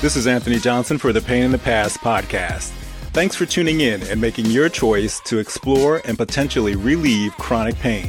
This is Anthony Johnson for the Pain in the Past podcast. Thanks for tuning in and making your choice to explore and potentially relieve chronic pain.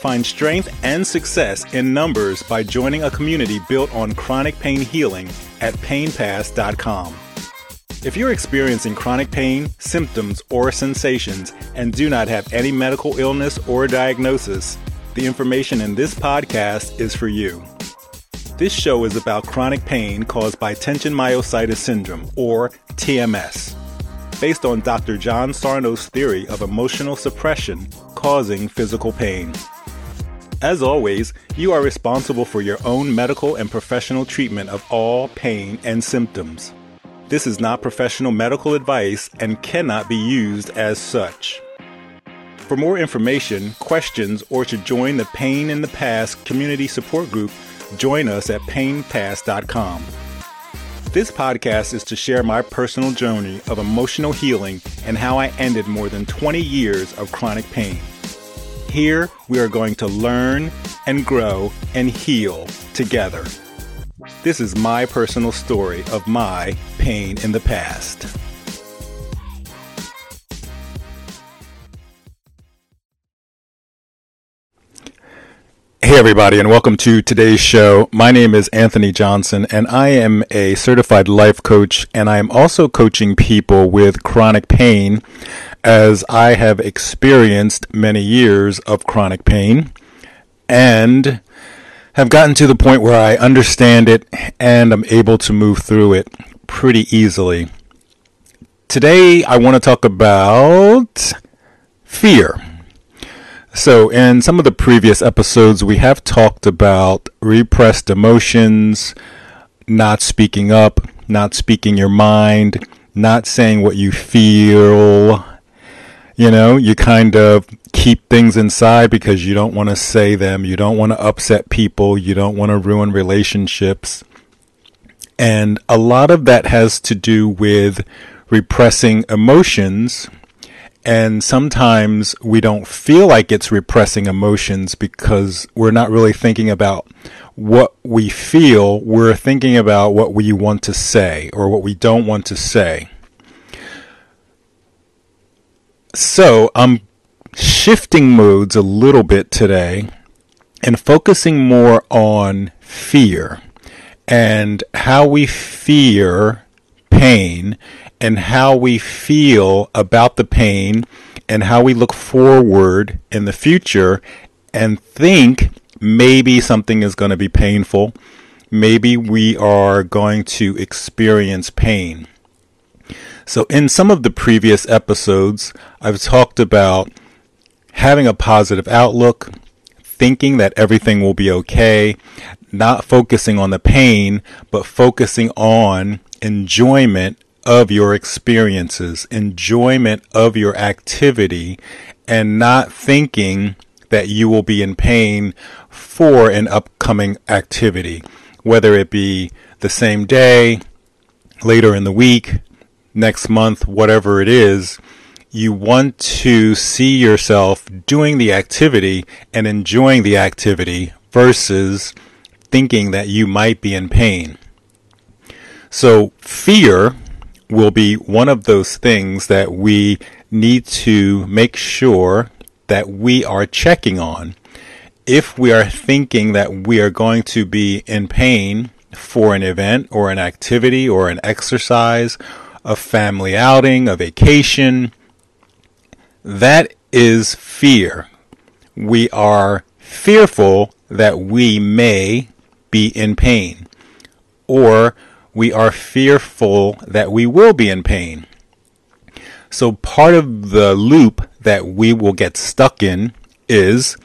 Find strength and success in numbers by joining a community built on chronic pain healing at painpast.com. If you're experiencing chronic pain, symptoms, or sensations and do not have any medical illness or diagnosis, the information in this podcast is for you. This show is about chronic pain caused by tension myositis syndrome, or TMS, based on Dr. John Sarno's theory of emotional suppression causing physical pain. As always, you are responsible for your own medical and professional treatment of all pain and symptoms. This is not professional medical advice and cannot be used as such. For more information, questions, or to join the Pain in the Past community support group, join us at painpast.com. This podcast is to share my personal journey of emotional healing and how I ended more than 20 years of chronic pain. Here, we are going to learn and grow and heal together. This is my personal story of my pain in the past. Hey, everybody, and welcome to today's show. My name is Anthony Johnson, and I am a certified life coach, and I am also coaching people with chronic pain as I have experienced many years of chronic pain and have gotten to the point where I understand it and I'm able to move through it pretty easily. Today, I want to talk about fear. So, in some of the previous episodes, we have talked about repressed emotions, not speaking up, not speaking your mind, not saying what you feel. You know, you kind of keep things inside because you don't want to say them, you don't want to upset people, you don't want to ruin relationships. And a lot of that has to do with repressing emotions. And sometimes we don't feel like it's repressing emotions because we're not really thinking about what we feel. We're thinking about what we want to say or what we don't want to say. So I'm shifting modes a little bit today and focusing more on fear and how we fear pain and how we feel about the pain and how we look forward in the future and think maybe something is going to be painful. Maybe we are going to experience pain. So, in some of the previous episodes, I've talked about having a positive outlook, thinking that everything will be okay, not focusing on the pain, but focusing on enjoyment of your experiences, enjoyment of your activity, and not thinking that you will be in pain for an upcoming activity, whether it be the same day, later in the week, next month, whatever it is, you want to see yourself doing the activity and enjoying the activity versus thinking that you might be in pain. So, fear will be one of those things that we need to make sure that we are checking on. If we are thinking that we are going to be in pain for an event or an activity or an exercise a family outing, a vacation. That is fear. We are fearful that we may be in pain, or we are fearful that we will be in pain. So, part of the loop that we will get stuck in is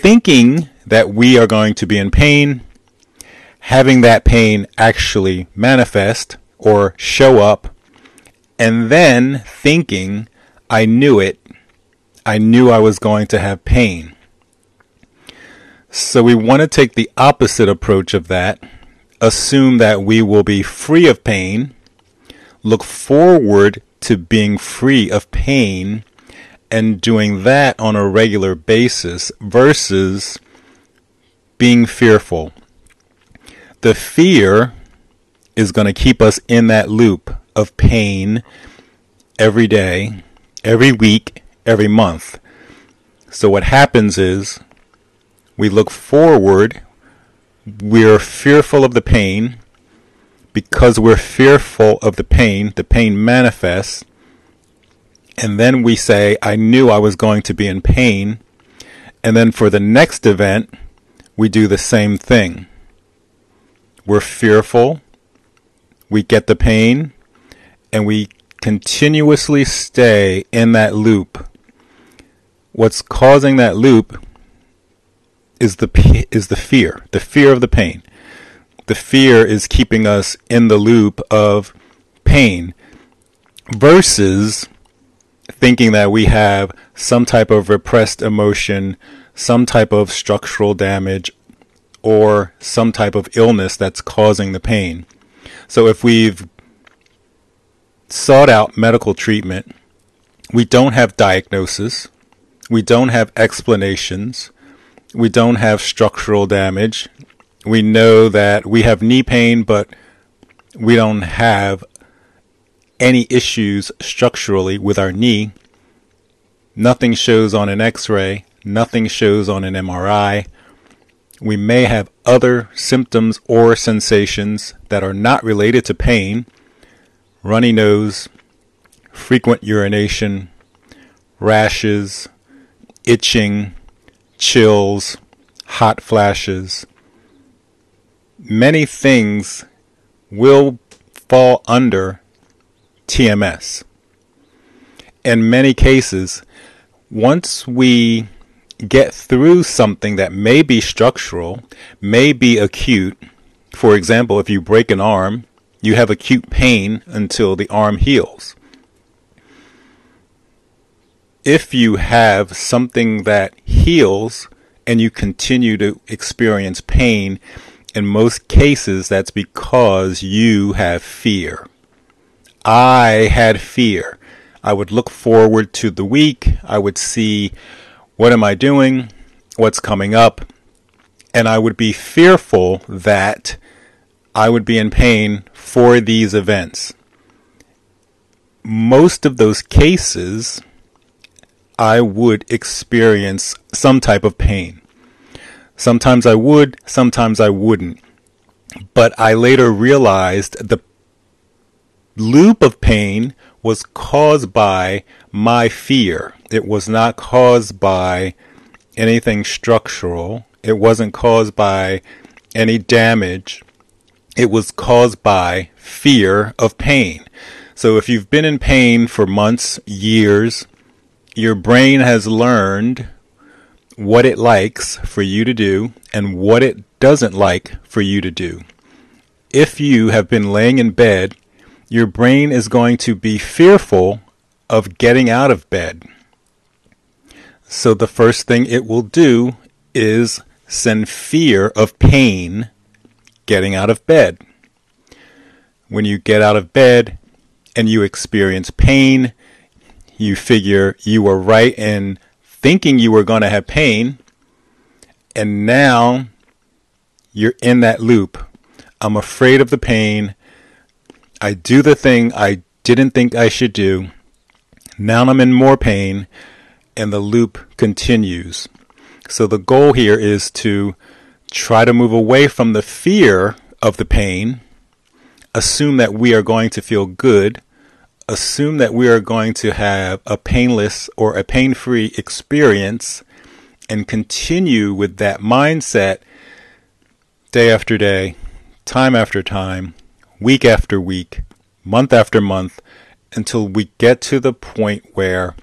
thinking that we are going to be in pain, having that pain actually manifest or show up and then thinking, I knew it. I knew I was going to have pain. So we want to take the opposite approach of that. Assume that we will be free of pain. Look forward to being free of pain and doing that on a regular basis versus being fearful. The fear is going to keep us in that loop of pain every day, every week, every month. So what happens is we look forward, we're fearful of the pain. Because we're fearful of the pain, the pain manifests. And then we say, I knew I was going to be in pain. And then for the next event, we do the same thing. We're fearful, we get the pain, and we continuously stay in that loop. What's causing that loop is the is the fear, the fear of the pain. The fear is keeping us in the loop of pain versus thinking that we have some type of repressed emotion, some type of structural damage, or some type of illness that's causing the pain. So if we've sought out medical treatment, we don't have diagnosis, we don't have explanations, we don't have structural damage. We know that we have knee pain, but we don't have any issues structurally with our knee. Nothing shows on an x ray, nothing shows on an MRI. We may have other symptoms or sensations that are not related to pain runny nose, frequent urination, rashes, itching, chills, hot flashes. Many things will fall under TMS. In many cases, once we get through something that may be structural, may be acute, for example, if you break an arm, you have acute pain until the arm heals. If you have something that heals and you continue to experience pain, in most cases, that's because you have fear. I had fear. I would look forward to the week. I would see what am I doing? What's coming up? And I would be fearful that I would be in pain for these events. Most of those cases, I would experience some type of pain. Sometimes I would, sometimes I wouldn't. But I later realized the loop of pain was caused by my fear. It was not caused by anything structural. It wasn't caused by any damage. It was caused by fear of pain. So if you've been in pain for months, years, your brain has learned what it likes for you to do and what it doesn't like for you to do. If you have been laying in bed your brain is going to be fearful of getting out of bed. So the first thing it will do is send fear of pain getting out of bed. When you get out of bed and you experience pain, you figure you were right in thinking you were going to have pain, and now you're in that loop. I'm afraid of the pain. I do the thing I didn't think I should do. Now I'm in more pain, and the loop continues. So the goal here is to try to move away from the fear of the pain, assume that we are going to feel good, assume that we are going to have a painless or a pain free experience, and continue with that mindset day after day, time after time, week after week, month after month, until we get to the point where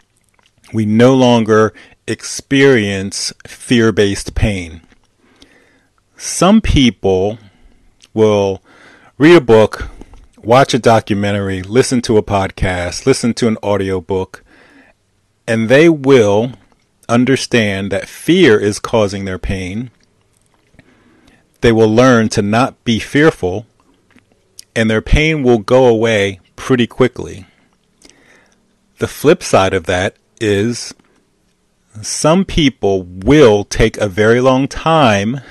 we no longer experience fear based pain. Some people will read a book, watch a documentary, listen to a podcast, listen to an audiobook, and they will understand that fear is causing their pain. They will learn to not be fearful and their pain will go away pretty quickly. The flip side of that is some people will take a very long time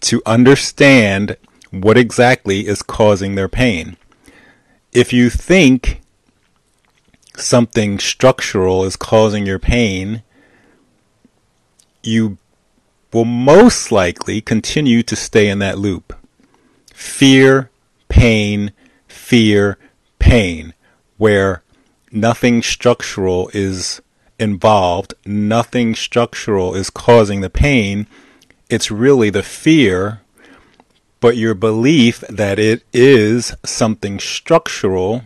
to understand what exactly is causing their pain. If you think something structural is causing your pain, you will most likely continue to stay in that loop. Fear, pain, fear, pain, where nothing structural is involved, nothing structural is causing the pain. It's really the fear, but your belief that it is something structural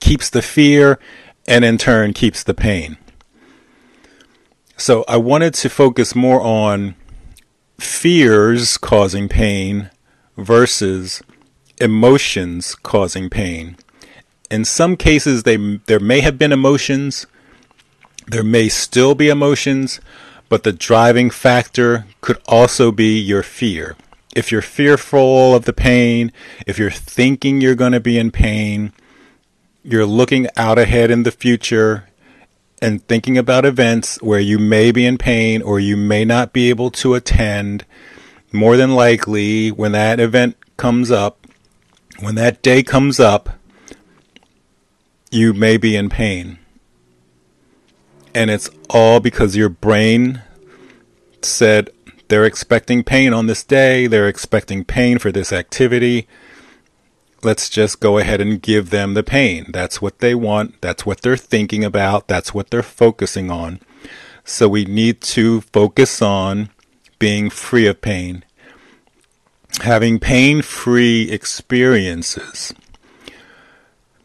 keeps the fear and in turn keeps the pain. So I wanted to focus more on fears causing pain versus emotions causing pain. In some cases, they there may have been emotions, there may still be emotions, but the driving factor could also be your fear. If you're fearful of the pain, if you're thinking you're going to be in pain, you're looking out ahead in the future and thinking about events where you may be in pain or you may not be able to attend, more than likely, when that event comes up, when that day comes up, you may be in pain. And it's all because your brain said they're expecting pain on this day, they're expecting pain for this activity. Let's just go ahead and give them the pain. That's what they want. That's what they're thinking about. That's what they're focusing on. So we need to focus on being free of pain, having pain free experiences.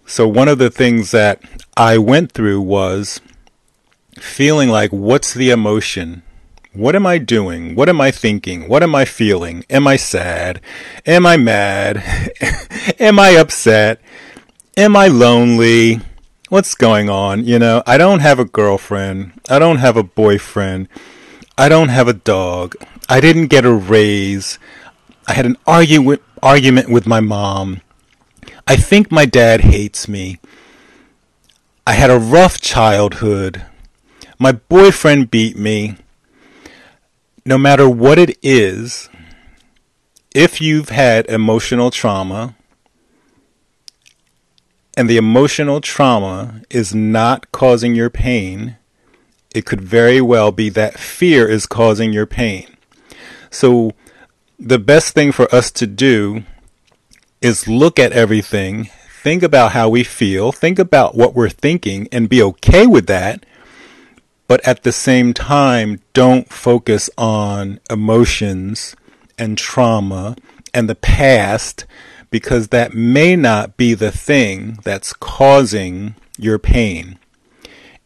So, one of the things that I went through was feeling like, what's the emotion? What am I doing? What am I thinking? What am I feeling? Am I sad? Am I mad? am I upset? Am I lonely? What's going on? You know, I don't have a girlfriend. I don't have a boyfriend. I don't have a dog. I didn't get a raise. I had an argument argument with my mom. I think my dad hates me. I had a rough childhood. My boyfriend beat me. No matter what it is, if you've had emotional trauma and the emotional trauma is not causing your pain, it could very well be that fear is causing your pain. So, the best thing for us to do is look at everything, think about how we feel, think about what we're thinking, and be okay with that but at the same time, don't focus on emotions and trauma and the past because that may not be the thing that's causing your pain.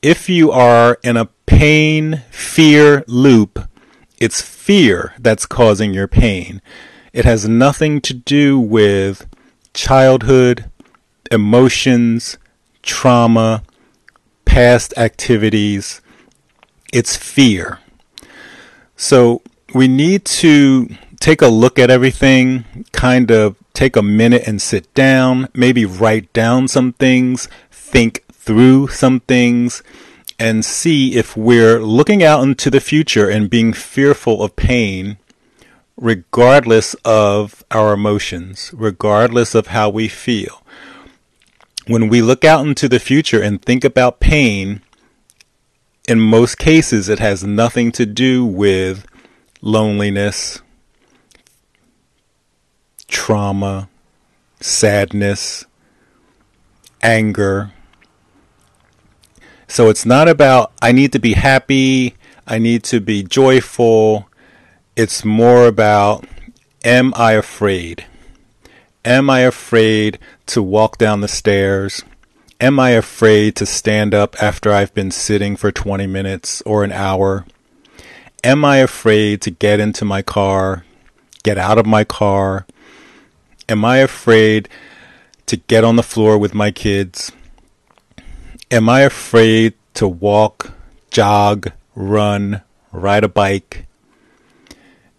If you are in a pain fear loop, it's fear that's causing your pain. It has nothing to do with childhood, emotions, trauma, past activities it's fear. So we need to take a look at everything, kind of take a minute and sit down, maybe write down some things, think through some things, and see if we're looking out into the future and being fearful of pain, regardless of our emotions, regardless of how we feel. When we look out into the future and think about pain, in most cases, it has nothing to do with loneliness, trauma, sadness, anger. So it's not about, I need to be happy, I need to be joyful. It's more about, am I afraid? Am I afraid to walk down the stairs? Am I afraid to stand up after I've been sitting for 20 minutes or an hour? Am I afraid to get into my car, get out of my car? Am I afraid to get on the floor with my kids? Am I afraid to walk, jog, run, ride a bike?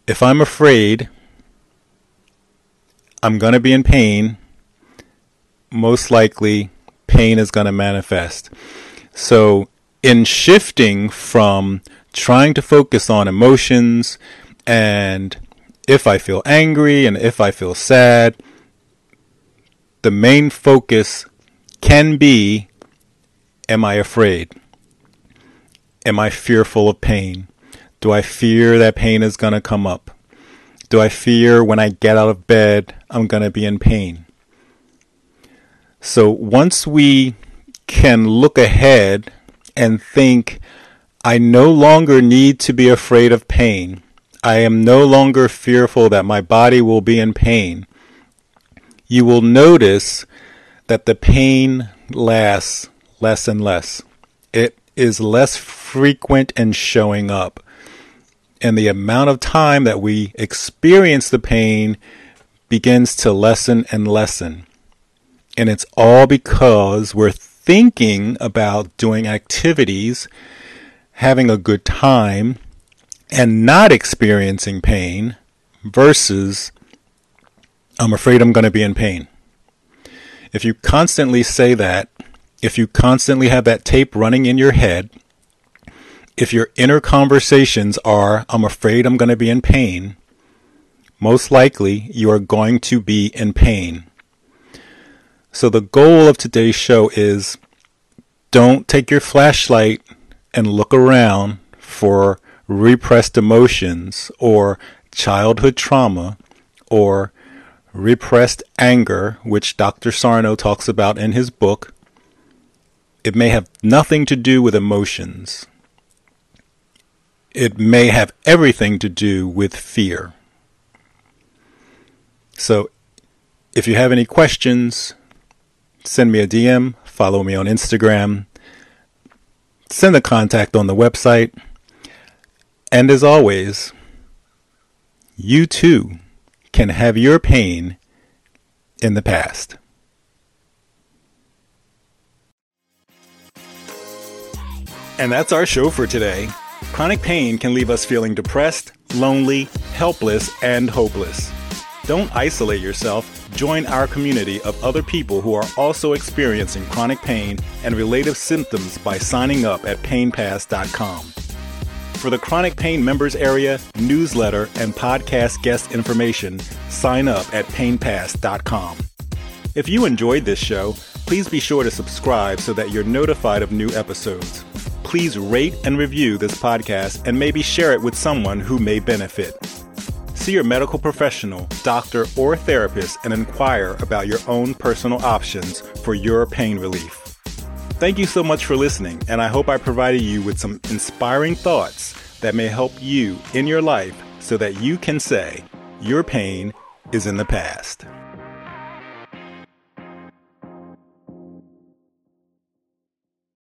If I'm afraid, I'm going to be in pain. Most likely, pain is going to manifest. So, in shifting from trying to focus on emotions and if I feel angry and if I feel sad, the main focus can be Am I afraid? Am I fearful of pain? Do I fear that pain is going to come up? Do I fear when I get out of bed I'm going to be in pain? So once we can look ahead and think, I no longer need to be afraid of pain. I am no longer fearful that my body will be in pain. You will notice that the pain lasts less and less. It is less frequent and showing up. And the amount of time that we experience the pain begins to lessen and lessen. And it's all because we're thinking about doing activities, having a good time, and not experiencing pain versus I'm afraid I'm going to be in pain. If you constantly say that, if you constantly have that tape running in your head, if your inner conversations are, I'm afraid I'm going to be in pain, most likely you are going to be in pain. So the goal of today's show is don't take your flashlight and look around for repressed emotions or childhood trauma or repressed anger, which Dr. Sarno talks about in his book. It may have nothing to do with emotions it may have everything to do with fear. So, if you have any questions, send me a DM, follow me on Instagram, send a contact on the website, and as always, you too can have your pain in the past. And that's our show for today. Chronic pain can leave us feeling depressed, lonely, helpless, and hopeless. Don't isolate yourself. Join our community of other people who are also experiencing chronic pain and related symptoms by signing up at painpast.com. For the chronic pain members area, newsletter, and podcast guest information, sign up at painpast.com. If you enjoyed this show, please be sure to subscribe so that you're notified of new episodes please rate and review this podcast and maybe share it with someone who may benefit. See your medical professional, doctor, or therapist and inquire about your own personal options for your pain relief. Thank you so much for listening, and I hope I provided you with some inspiring thoughts that may help you in your life so that you can say, Your pain is in the past.